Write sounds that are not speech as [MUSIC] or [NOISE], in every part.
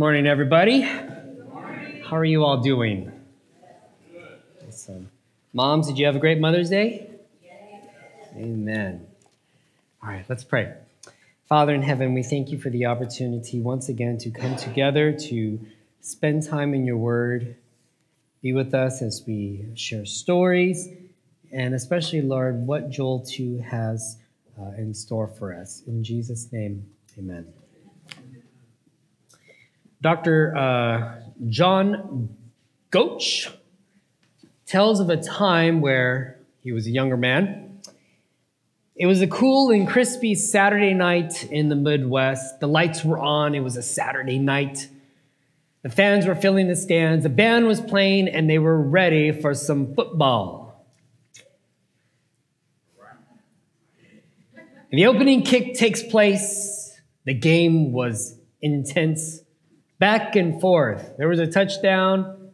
Morning, everybody. How are you all doing? Awesome. Moms, did you have a great Mother's Day? Amen. All right, let's pray. Father in heaven, we thank you for the opportunity once again to come together to spend time in your word. Be with us as we share stories, and especially, Lord, what Joel 2 has uh, in store for us. In Jesus' name, amen. Dr. Uh, John Goetsch tells of a time where he was a younger man. It was a cool and crispy Saturday night in the Midwest. The lights were on. It was a Saturday night. The fans were filling the stands. The band was playing, and they were ready for some football. And the opening kick takes place. The game was intense back and forth. There was a touchdown,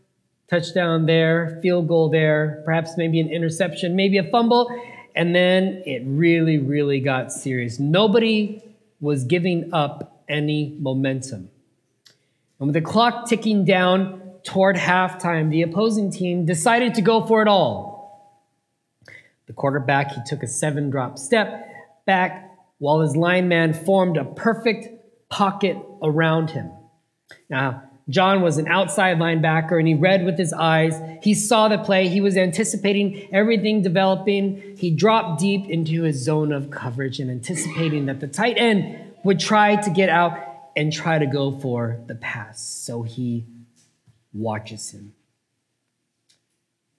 touchdown there, field goal there, perhaps maybe an interception, maybe a fumble, and then it really, really got serious. Nobody was giving up any momentum. And with the clock ticking down toward halftime, the opposing team decided to go for it all. The quarterback, he took a seven drop step back while his lineman formed a perfect pocket around him. Now, John was an outside linebacker and he read with his eyes. He saw the play. He was anticipating everything developing. He dropped deep into his zone of coverage and anticipating that the tight end would try to get out and try to go for the pass. So he watches him.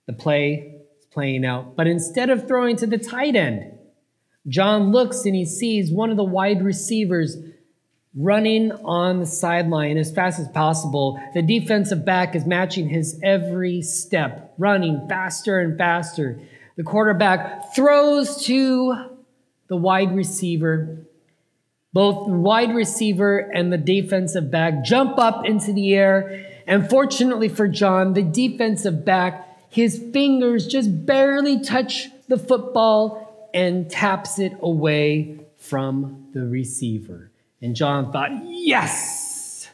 The play is playing out, but instead of throwing to the tight end, John looks and he sees one of the wide receivers running on the sideline as fast as possible. The defensive back is matching his every step, running faster and faster. The quarterback throws to the wide receiver. Both the wide receiver and the defensive back jump up into the air. And fortunately for John, the defensive back, his fingers just barely touch the football and taps it away from the receiver. And John thought, yes!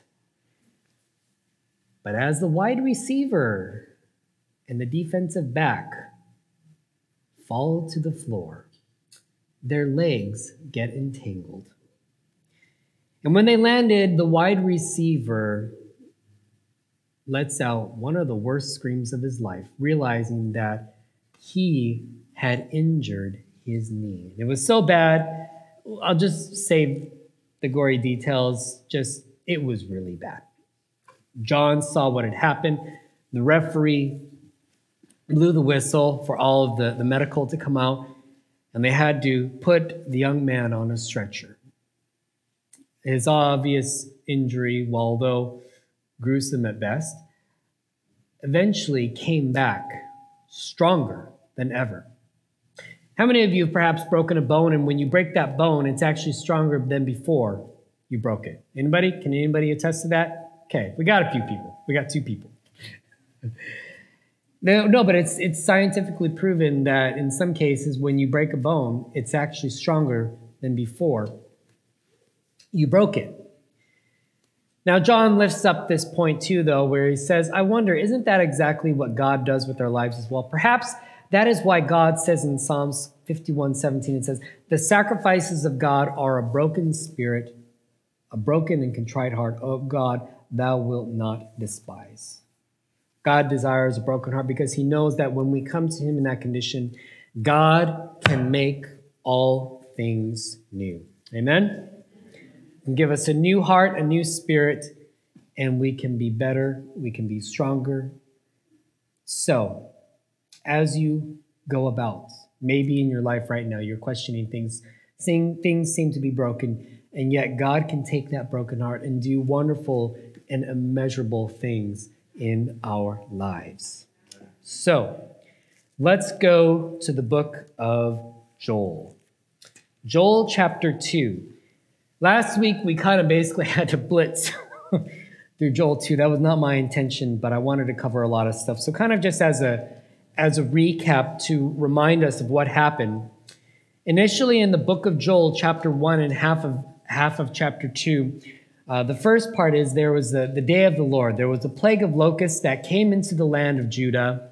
But as the wide receiver and the defensive back fall to the floor, their legs get entangled. And when they landed, the wide receiver lets out one of the worst screams of his life, realizing that he had injured his knee. It was so bad, I'll just say the gory details, just, it was really bad. John saw what had happened. The referee blew the whistle for all of the, the medical to come out, and they had to put the young man on a stretcher. His obvious injury, although gruesome at best, eventually came back stronger than ever. How many of you have perhaps broken a bone and when you break that bone, it's actually stronger than before you broke it? Anybody? Can anybody attest to that? Okay, we got a few people. We got two people. [LAUGHS] no, no, but it's it's scientifically proven that in some cases when you break a bone, it's actually stronger than before you broke it. Now, John lifts up this point too, though, where he says, I wonder, isn't that exactly what God does with our lives as well? Perhaps that is why God says in Psalms 51 17, it says, The sacrifices of God are a broken spirit, a broken and contrite heart. O God, thou wilt not despise. God desires a broken heart because he knows that when we come to him in that condition, God can make all things new. Amen? And give us a new heart, a new spirit, and we can be better, we can be stronger. So, as you go about. Maybe in your life right now, you're questioning things, seeing things seem to be broken. And yet, God can take that broken heart and do wonderful and immeasurable things in our lives. So, let's go to the book of Joel. Joel chapter 2. Last week, we kind of basically [LAUGHS] had to blitz [LAUGHS] through Joel 2. That was not my intention, but I wanted to cover a lot of stuff. So, kind of just as a as a recap to remind us of what happened. Initially, in the book of Joel, chapter 1 and half of half of chapter 2, uh, the first part is there was the, the day of the Lord. There was a plague of locusts that came into the land of Judah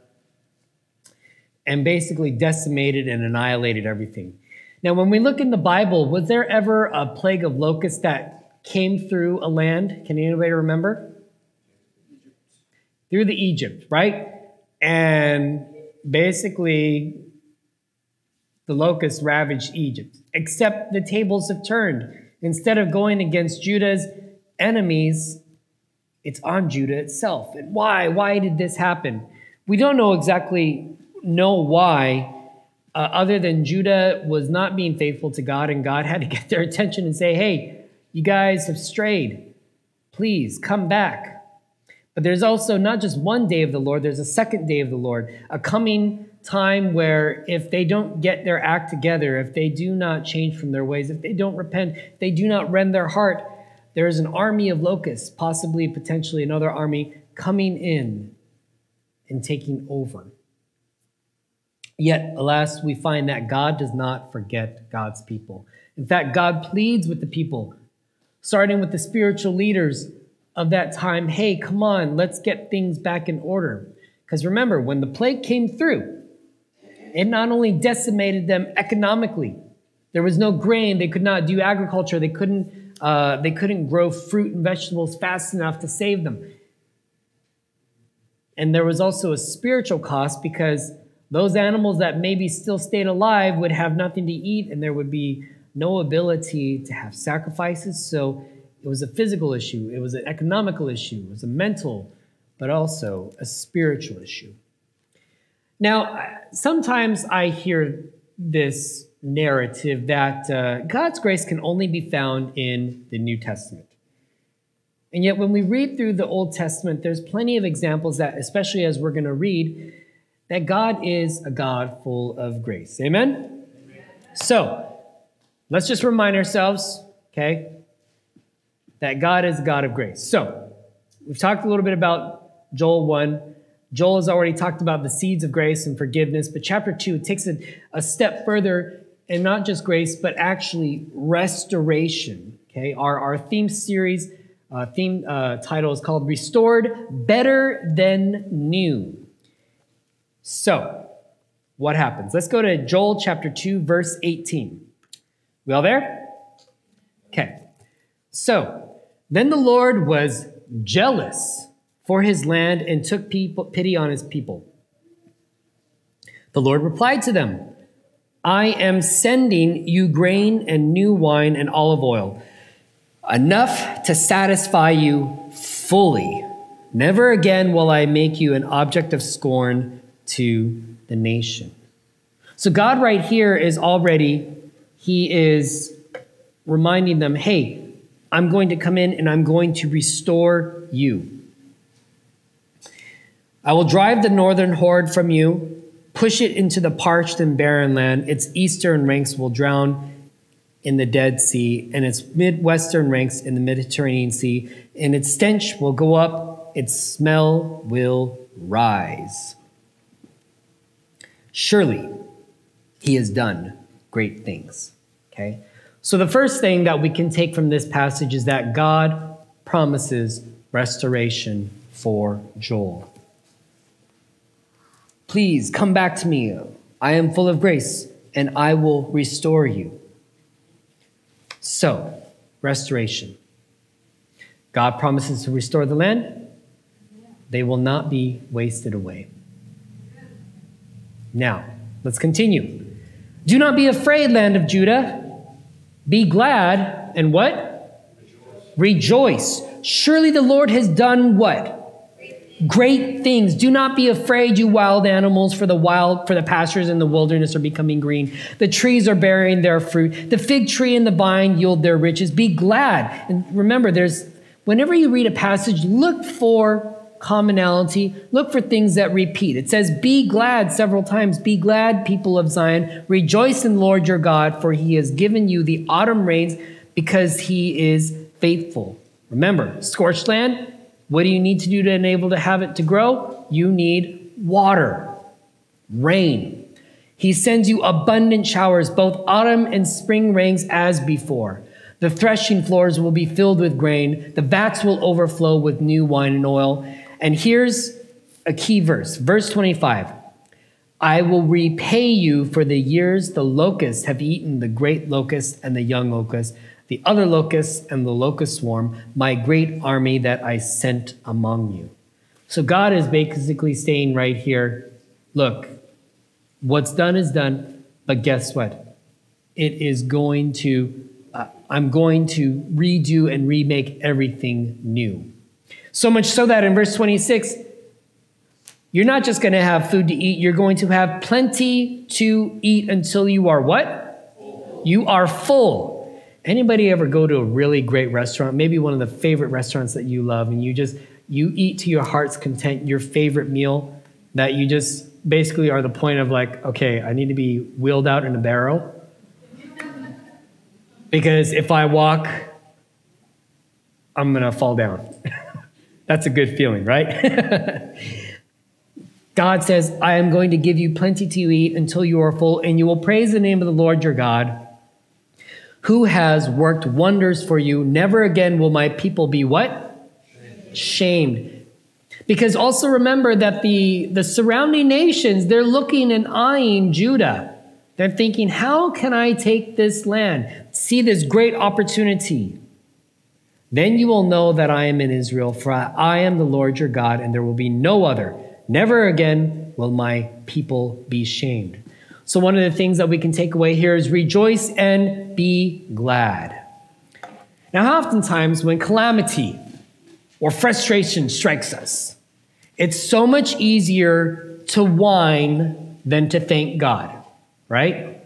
and basically decimated and annihilated everything. Now, when we look in the Bible, was there ever a plague of locusts that came through a land? Can anybody remember? Through the Egypt, right? And basically, the locusts ravaged Egypt, except the tables have turned. Instead of going against Judah's enemies, it's on Judah itself. And why? Why did this happen? We don't know exactly know why, uh, other than Judah was not being faithful to God, and God [LAUGHS] had to get their attention and say, "Hey, you guys have strayed. Please come back." But there's also not just one day of the Lord, there's a second day of the Lord, a coming time where if they don't get their act together, if they do not change from their ways, if they don't repent, if they do not rend their heart, there is an army of locusts, possibly potentially another army, coming in and taking over. Yet, alas, we find that God does not forget God's people. In fact, God pleads with the people, starting with the spiritual leaders of that time hey, come on, let's get things back in order. Because remember, when the plague came through, it not only decimated them economically, there was no grain, they could not do agriculture, they couldn't, uh, they couldn't grow fruit and vegetables fast enough to save them. And there was also a spiritual cost because those animals that maybe still stayed alive would have nothing to eat and there would be no ability to have sacrifices. So it was a physical issue, it was an economical issue, it was a mental, but also a spiritual issue. Now, sometimes I hear this narrative that uh, God's grace can only be found in the New Testament. And yet, when we read through the Old Testament, there's plenty of examples that, especially as we're going to read, that God is a God full of grace. Amen? Amen? So, let's just remind ourselves, okay, that God is God of grace. So, we've talked a little bit about Joel 1. Joel has already talked about the seeds of grace and forgiveness, but chapter 2 takes it a step further and not just grace, but actually restoration. Okay, our, our theme series, uh, theme uh, title is called Restored Better Than New. So, what happens? Let's go to Joel chapter 2, verse 18. We all there? Okay. So, then the Lord was jealous for his land and took people, pity on his people. The Lord replied to them, I am sending you grain and new wine and olive oil, enough to satisfy you fully. Never again will I make you an object of scorn to the nation. So, God, right here, is already, He is reminding them, hey, I'm going to come in and I'm going to restore you. I will drive the northern horde from you, push it into the parched and barren land. Its eastern ranks will drown in the Dead Sea, and its midwestern ranks in the Mediterranean Sea, and its stench will go up, its smell will rise. Surely he has done great things. Okay? So, the first thing that we can take from this passage is that God promises restoration for Joel. Please come back to me. I am full of grace, and I will restore you. So, restoration. God promises to restore the land, they will not be wasted away. Now, let's continue. Do not be afraid, land of Judah. Be glad and what? Rejoice. Rejoice. Surely the Lord has done what? great things. Do not be afraid, you wild animals, for the wild, for the pastures in the wilderness are becoming green. The trees are bearing their fruit. The fig tree and the vine yield their riches. Be glad. And remember, there's whenever you read a passage, look for commonality. Look for things that repeat. It says, Be glad several times. Be glad, people of Zion. Rejoice in Lord your God, for he has given you the autumn rains because he is faithful. Remember, scorched land, what do you need to do to enable to have it to grow? You need water, rain. He sends you abundant showers, both autumn and spring rains as before. The threshing floors will be filled with grain, the vats will overflow with new wine and oil. And here's a key verse, verse 25. I will repay you for the years the locusts have eaten the great locust and the young locust, the other locusts and the locust swarm, my great army that I sent among you. So God is basically saying right here, look, what's done is done, but guess what? It is going to, uh, I'm going to redo and remake everything new. So much so that in verse 26, you're not just going to have food to eat, you're going to have plenty to eat until you are what? Full. You are full. Anybody ever go to a really great restaurant, maybe one of the favorite restaurants that you love, and you just you eat to your heart's content your favorite meal that you just basically are the point of like, okay, I need to be wheeled out in a barrel. [LAUGHS] Because if I walk, I'm gonna fall down. [LAUGHS] That's a good feeling, right? [LAUGHS] God says, I am going to give you plenty to eat until you are full, and you will praise the name of the Lord your God, who has worked wonders for you. Never again will my people be what? Shamed. Because also remember that the, the surrounding nations, they're looking and eyeing Judah. They're thinking, how can I take this land? See this great opportunity. Then you will know that I am in Israel, for I am the Lord your God, and there will be no other. Never again will my people be shamed. So, one of the things that we can take away here is rejoice and be glad. Now, oftentimes when calamity or frustration strikes us, it's so much easier to whine than to thank God, right?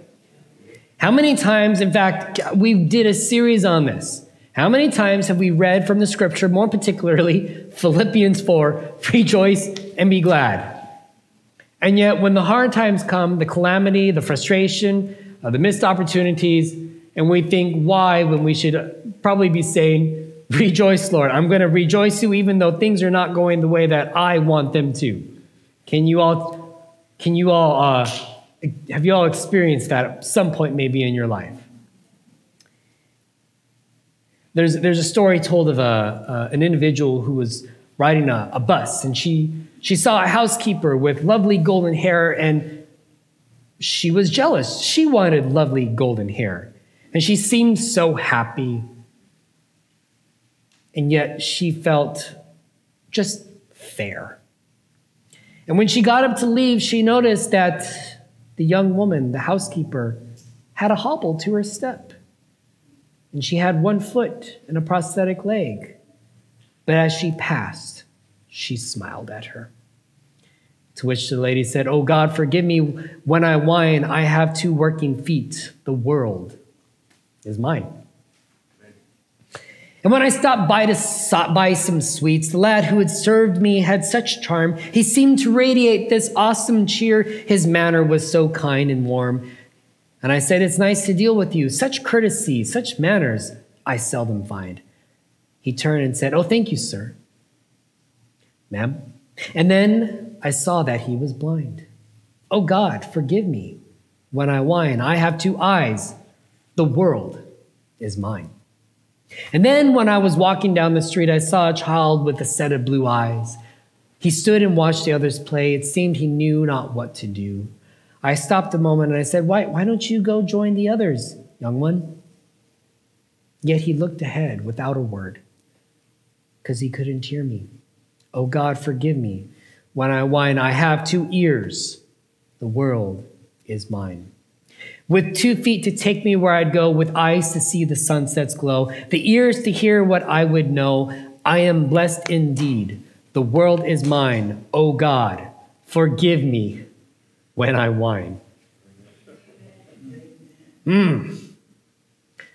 How many times, in fact, we did a series on this. How many times have we read from the scripture, more particularly [LAUGHS] Philippians 4, rejoice and be glad? And yet, when the hard times come, the calamity, the frustration, uh, the missed opportunities, and we think, why, when we should probably be saying, Rejoice, Lord. I'm going to rejoice you even though things are not going the way that I want them to. Can you all, can you all, uh, have you all experienced that at some point maybe in your life? There's, there's a story told of a, uh, an individual who was riding a, a bus and she, she saw a housekeeper with lovely golden hair and she was jealous. She wanted lovely golden hair. And she seemed so happy. And yet she felt just fair. And when she got up to leave, she noticed that the young woman, the housekeeper, had a hobble to her step and she had one foot and a prosthetic leg. But as she passed, she smiled at her. To which the lady said, Oh God, forgive me when I whine. I have two working feet. The world is mine. And when I stopped by to buy some sweets, the lad who had served me had such charm. He seemed to radiate this awesome cheer. His manner was so kind and warm. And I said, It's nice to deal with you. Such courtesy, such manners, I seldom find. He turned and said, Oh, thank you, sir. Ma'am. And then I saw that he was blind. Oh, God, forgive me. When I whine, I have two eyes. The world is mine. And then when I was walking down the street, I saw a child with a set of blue eyes. He stood and watched the others play. It seemed he knew not what to do. I stopped a moment and I said, Why, why don't you go join the others, young one? Yet he looked ahead without a word because he couldn't hear me. Oh God, forgive me. When I whine, I have two ears. The world is mine. With two feet to take me where I'd go, with eyes to see the sunsets glow, the ears to hear what I would know, I am blessed indeed. The world is mine, O God. Forgive me when I whine. Mm.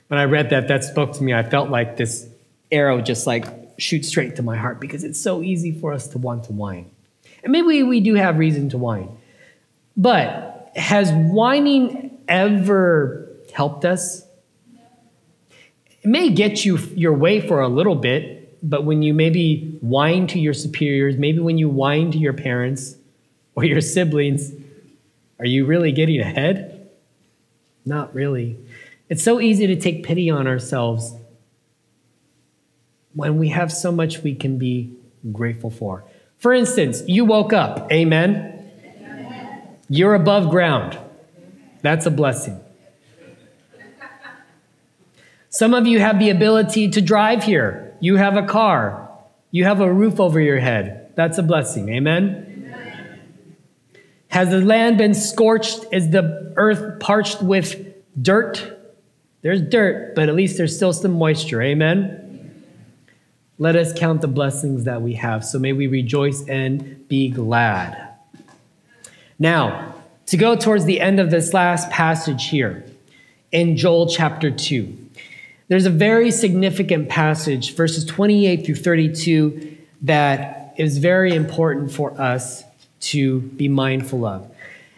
When I read that, that spoke to me. I felt like this arrow just like shoot straight to my heart because it's so easy for us to want to whine. And maybe we do have reason to whine. But has whining ever helped us? It may get you your way for a little bit, but when you maybe whine to your superiors, maybe when you whine to your parents or your siblings, are you really getting ahead? Not really. It's so easy to take pity on ourselves when we have so much we can be grateful for. For instance, you woke up, amen? amen. You're above ground. That's a blessing. Some of you have the ability to drive here. You have a car. You have a roof over your head. That's a blessing. Amen? Amen? Has the land been scorched? Is the earth parched with dirt? There's dirt, but at least there's still some moisture. Amen? Let us count the blessings that we have. So may we rejoice and be glad. Now, to go towards the end of this last passage here in Joel chapter 2, there's a very significant passage, verses 28 through 32, that is very important for us to be mindful of.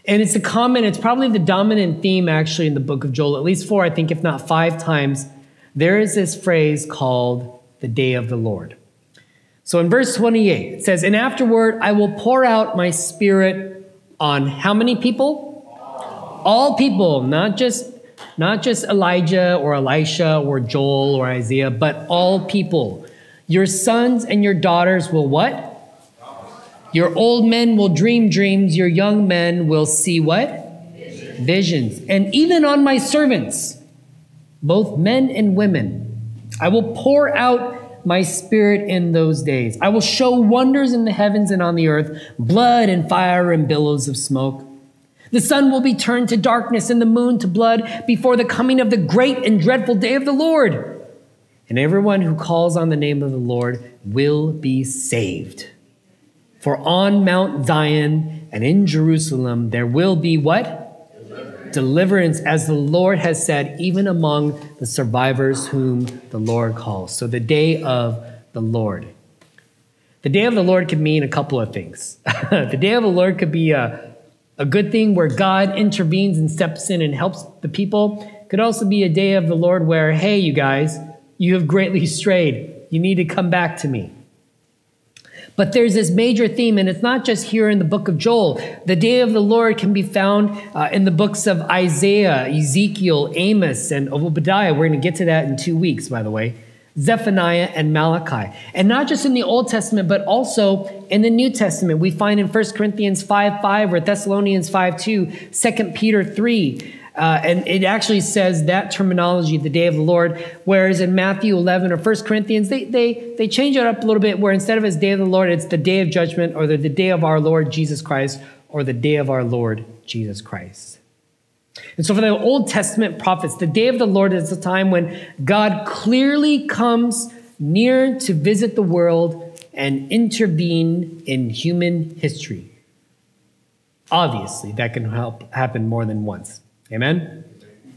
And it's a common, it's probably the dominant theme actually in the book of Joel, at least four, I think, if not five times. There is this phrase called the day of the Lord. So in verse 28, it says, And afterward I will pour out my spirit on how many people? All people, not just not just Elijah or Elisha or Joel or Isaiah, but all people. Your sons and your daughters will what? Your old men will dream dreams, your young men will see what? Visions. Visions. And even on my servants, both men and women, I will pour out my spirit in those days. I will show wonders in the heavens and on the earth, blood and fire and billows of smoke. The sun will be turned to darkness and the moon to blood before the coming of the great and dreadful day of the Lord. And everyone who calls on the name of the Lord will be saved. For on Mount Zion and in Jerusalem there will be what? deliverance, as the Lord has said, even among the survivors whom the Lord calls. So the day of the Lord. The day of the Lord could mean a couple of things. [LAUGHS] the day of the Lord could be a, a good thing where God intervenes and steps in and helps the people. Could also be a day of the Lord where, hey, you guys, you have greatly [LAUGHS] strayed. You need to come back to me. But there's this major theme, and it's not just here in the book of Joel. The day of the Lord can be found uh, in the books of Isaiah, Ezekiel, Amos, and Obadiah. We're going to get to that in two weeks, by the way. Zephaniah and Malachi. And not just in the Old Testament, but also in the New Testament. We find in 1 Corinthians 5 5 or Thessalonians 5 2, 2 Peter 3. Uh, and it actually says that terminology, the day of the Lord, whereas in Matthew 11 or 1 Corinthians, they, they, they change it up a little bit, where instead of as day of the Lord, it's the day of judgment or the, the day of our Lord Jesus Christ or the day of our Lord Jesus Christ. And so for the Old Testament prophets, the day of the Lord is a time when God clearly comes near to visit the world and intervene in human history. Obviously, that can help happen more than once. Amen?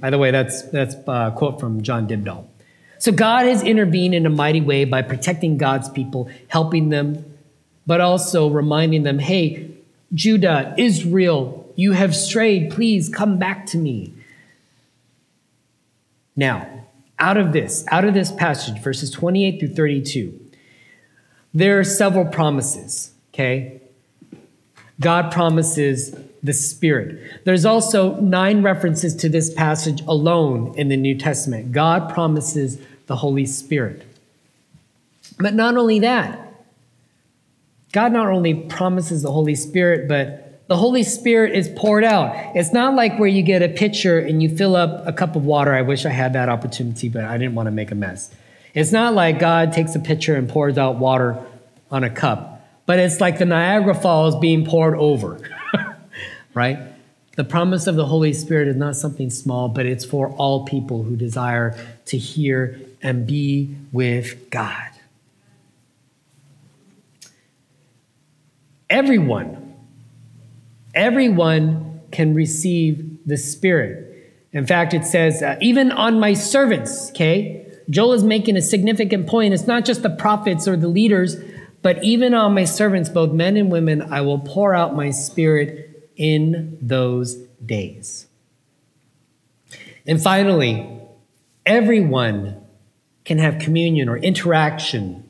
By the way, that's, that's a quote from John Dybdahl. So God has intervened in a mighty way by protecting God's people, helping them, but also reminding them, hey, Judah, Israel, you have strayed. Please come back to me. Now, out of this, out of this passage, verses 28 through 32, there are several promises, okay? God promises the Spirit. There's also nine references to this passage alone in the New Testament. God promises the Holy Spirit. But not only that, God not only promises the Holy Spirit, but the Holy Spirit is poured out. It's not like where you get a pitcher and you fill up a cup of water. I wish I had that opportunity, but I didn't want to make a mess. It's not like God takes a pitcher and pours out water on a cup, but it's like the Niagara Falls being poured over. [LAUGHS] right? The promise of the Holy Spirit is not something small, but it's for all people who desire to hear and be with God. everyone, everyone can receive the Spirit. In fact, it says, uh, even on my servants, okay? Joel is making a significant point. It's not just the prophets or the leaders, but even on my servants, both men and women, I will pour out my spirit in those days. And finally, everyone can have communion or interaction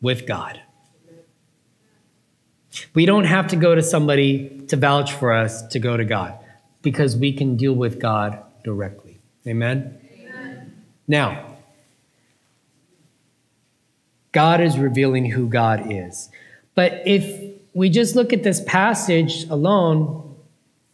with God. We don't have to go to somebody to vouch for us to go to God because we can deal with God directly. Amen? Amen. Now, God is revealing who God is. But if we just look at this passage alone,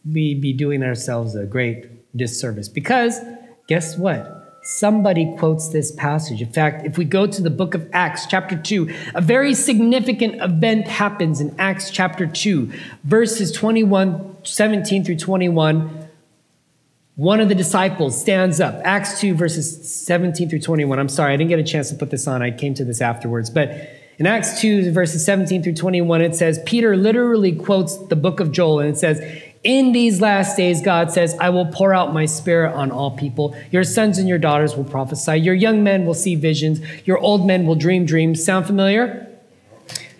we'd be doing ourselves a great disservice because guess what? Somebody quotes this passage. In fact, if we go to the book of Acts, chapter 2, a very significant event happens in Acts chapter 2, verses 21, 17 through 21. One of the disciples stands up. Acts 2, verses 17 through 21. I'm sorry, I didn't get a chance to put this on. I came to this afterwards. But in Acts 2, verses 17 through 21, it says, Peter literally quotes the book of Joel, and it says, in these last days, God says, I will pour out my spirit on all people. Your sons and your daughters will prophesy. Your young men will see visions. Your old men will dream dreams. Sound familiar?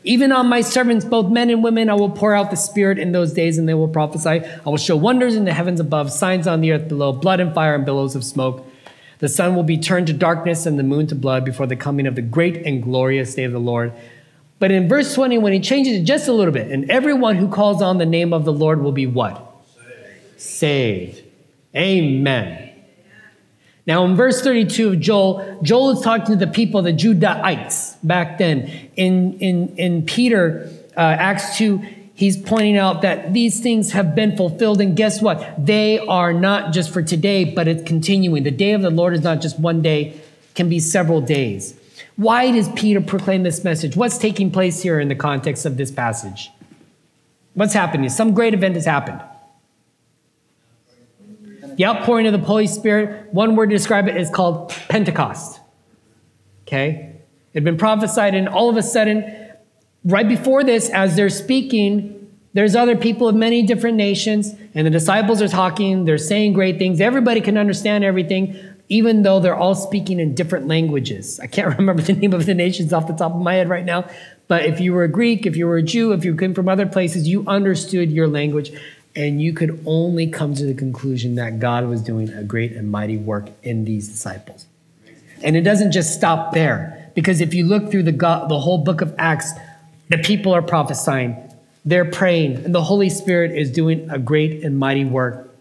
Even on my servants, both men and women, I will pour out the Spirit in those days, and they will prophesy. I will show wonders in the heavens above, signs on the earth below, blood and fire and billows of smoke. The sun will be turned to darkness and the moon to blood before the coming of the great and glorious day of the Lord. But in verse 20, when he changes it just a little bit, and everyone who calls on the name of the Lord will be what? Saved. Saved. Amen. Now, in verse 32 of Joel, Joel is talking to the people, the Judahites, back then. In, in, in Peter, uh, Acts 2, he's pointing out that these things have been fulfilled. And guess what? They are not just for today, but it's continuing. The day of the Lord is not just one day, can be several days. Why does Peter proclaim this message? What's taking place here in the context of this passage? What's happening? Some great event has happened. The outpouring of the Holy Spirit, one word to describe it is called Pentecost. Okay? It had been prophesied, and all of a sudden, right before this, as they're speaking, there's other people of many different nations, and the disciples are talking, they're saying great things. Everybody can understand everything even though they're all speaking in different languages. I can't [LAUGHS] remember the name of the nations off the top of my head right now, but if you were a Greek, if you were a Jew, if you came from other places, you understood your language and you could only come to the conclusion that God was doing a great and mighty work in these disciples. And it doesn't just stop there, because if you look through the, God, the whole book of Acts, the people are prophesying, they're praying, and the Holy Spirit is doing a great and mighty work.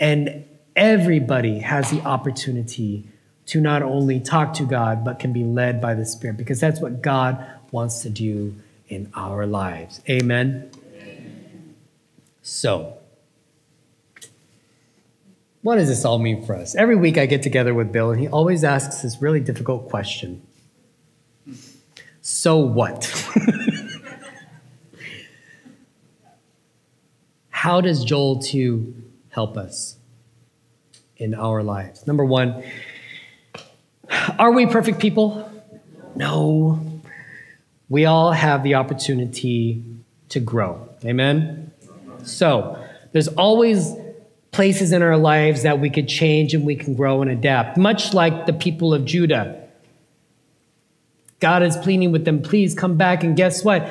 And everybody has the opportunity to not only talk to God, but can be led by the Spirit, because that's what God wants to do in our lives. Amen? So, what does this all mean for us? Every week I get together with Bill, and he always asks this really difficult question So what? How does Joel 2 help us? in our lives. Number one, are we perfect people? No. We all have the opportunity to grow. Amen? So, there's always places in our lives that we could change and we can grow and adapt, much like the people of Judah. God is pleading with them, please come back. And guess what?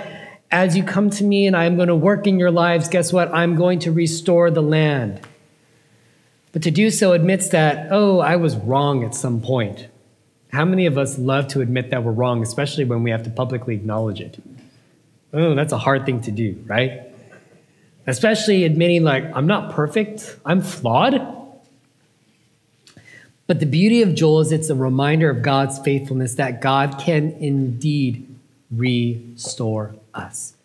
As you come to me and I'm going to work in your lives, guess what? I'm going to restore the land. But to do so admits that, oh, I was wrong at some point. How many of us love to admit that we're wrong, especially when we have to publicly acknowledge it? Oh, that's a hard thing to do, right? Especially admitting, like, I'm not perfect, I'm flawed. But the beauty of Joel is it's a reminder of God's faithfulness that God can indeed restore us.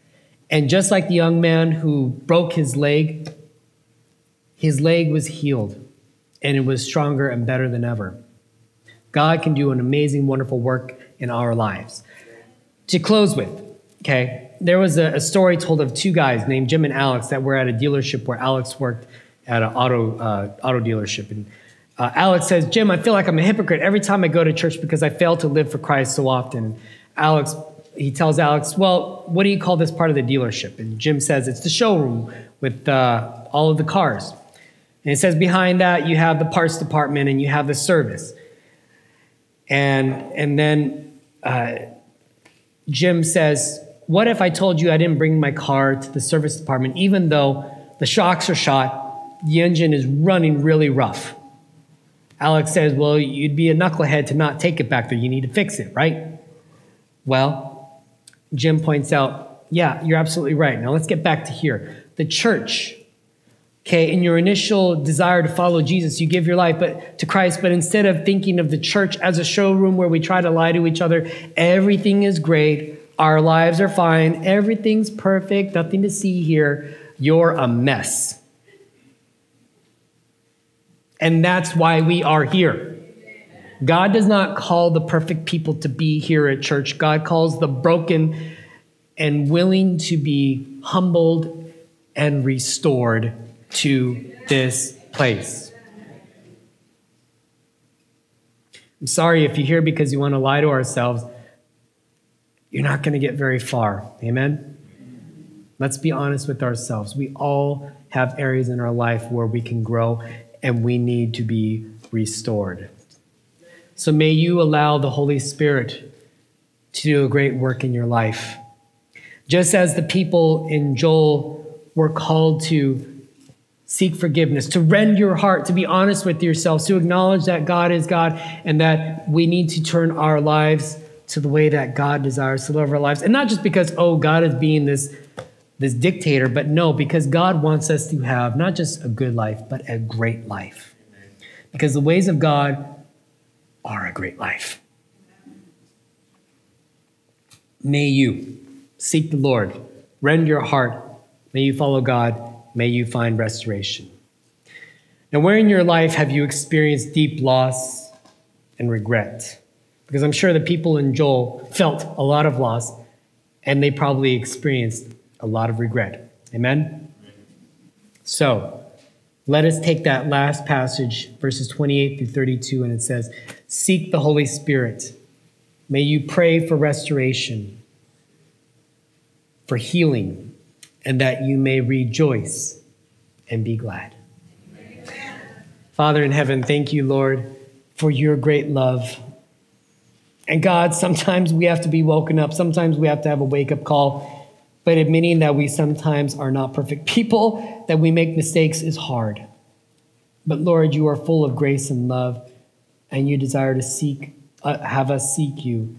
And just like the young man who broke his leg his leg was healed and it was stronger and better than ever. God can do an amazing, wonderful work in our lives. To close with, okay, there was a, a story told of two guys named Jim and Alex that were at a dealership where Alex worked at an auto, uh, auto dealership. And uh, Alex says, Jim, I feel like I'm a hypocrite every time I go to church because I fail to live for Christ so often. Alex he tells Alex, Well, what do you call this part of the dealership? And Jim says, It's the showroom with uh, all of the cars. And it says, Behind that, you have the parts department and you have the service. And, and then uh, Jim says, What if I told you I didn't bring my car to the service department, even though the shocks are shot, the engine is running really rough? Alex says, Well, you'd be a knucklehead to not take it back there. You need to fix it, right? Well, Jim points out, Yeah, you're absolutely right. Now let's get back to here. The church, okay, in your initial desire to follow Jesus, you give your life but, to Christ, but instead of thinking of the church as a showroom where we try to lie to each other, everything is great, our lives are fine, everything's perfect, nothing to see here, you're a mess. And that's why we are here. God does not call the perfect people to be here at church. God calls the broken and willing to be humbled and restored to this place. I'm sorry if you're here because you want to lie to ourselves. You're not going to get very far. Amen? Let's be honest with ourselves. We all have areas in our life where we can grow and we need to be restored. So may you allow the Holy Spirit to do a great work in your life. Just as the people in Joel were called to seek forgiveness, to rend your heart, to be honest with yourselves, to acknowledge that God is God and that we need to turn our lives to the way that God desires to live our lives. And not just because, oh, God is being this this dictator, but no, because God wants us to have not just a good life, but a great life. Because the ways of God are a great life. May you seek the Lord, rend your heart, may you follow God, may you find restoration. Now, where in your life have you experienced deep loss and regret? Because I'm sure the people in Joel felt a lot of loss and they probably experienced a lot of regret. Amen? So, let us take that last passage, verses 28 through 32, and it says, Seek the Holy Spirit. May you pray for restoration, for healing, and that you may rejoice and be glad. Father in heaven, thank you, Lord, for your great love. And God, sometimes we have to be woken up. Sometimes we have to have a wake up call but admitting that we sometimes are not perfect people, that we make mistakes is hard. But Lord, you are full of grace and love, and you desire to seek, uh, have us seek you.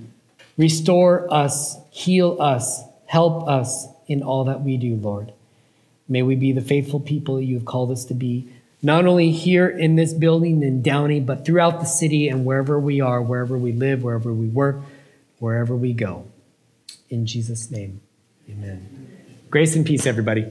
Restore us, heal us, help us in all that we do, Lord. May we be the faithful people you have called us to be, not only here in this building in Downey, but throughout the city and wherever we are, wherever we live, wherever we work, wherever we go. In Jesus' name. Amen. Grace and peace, everybody.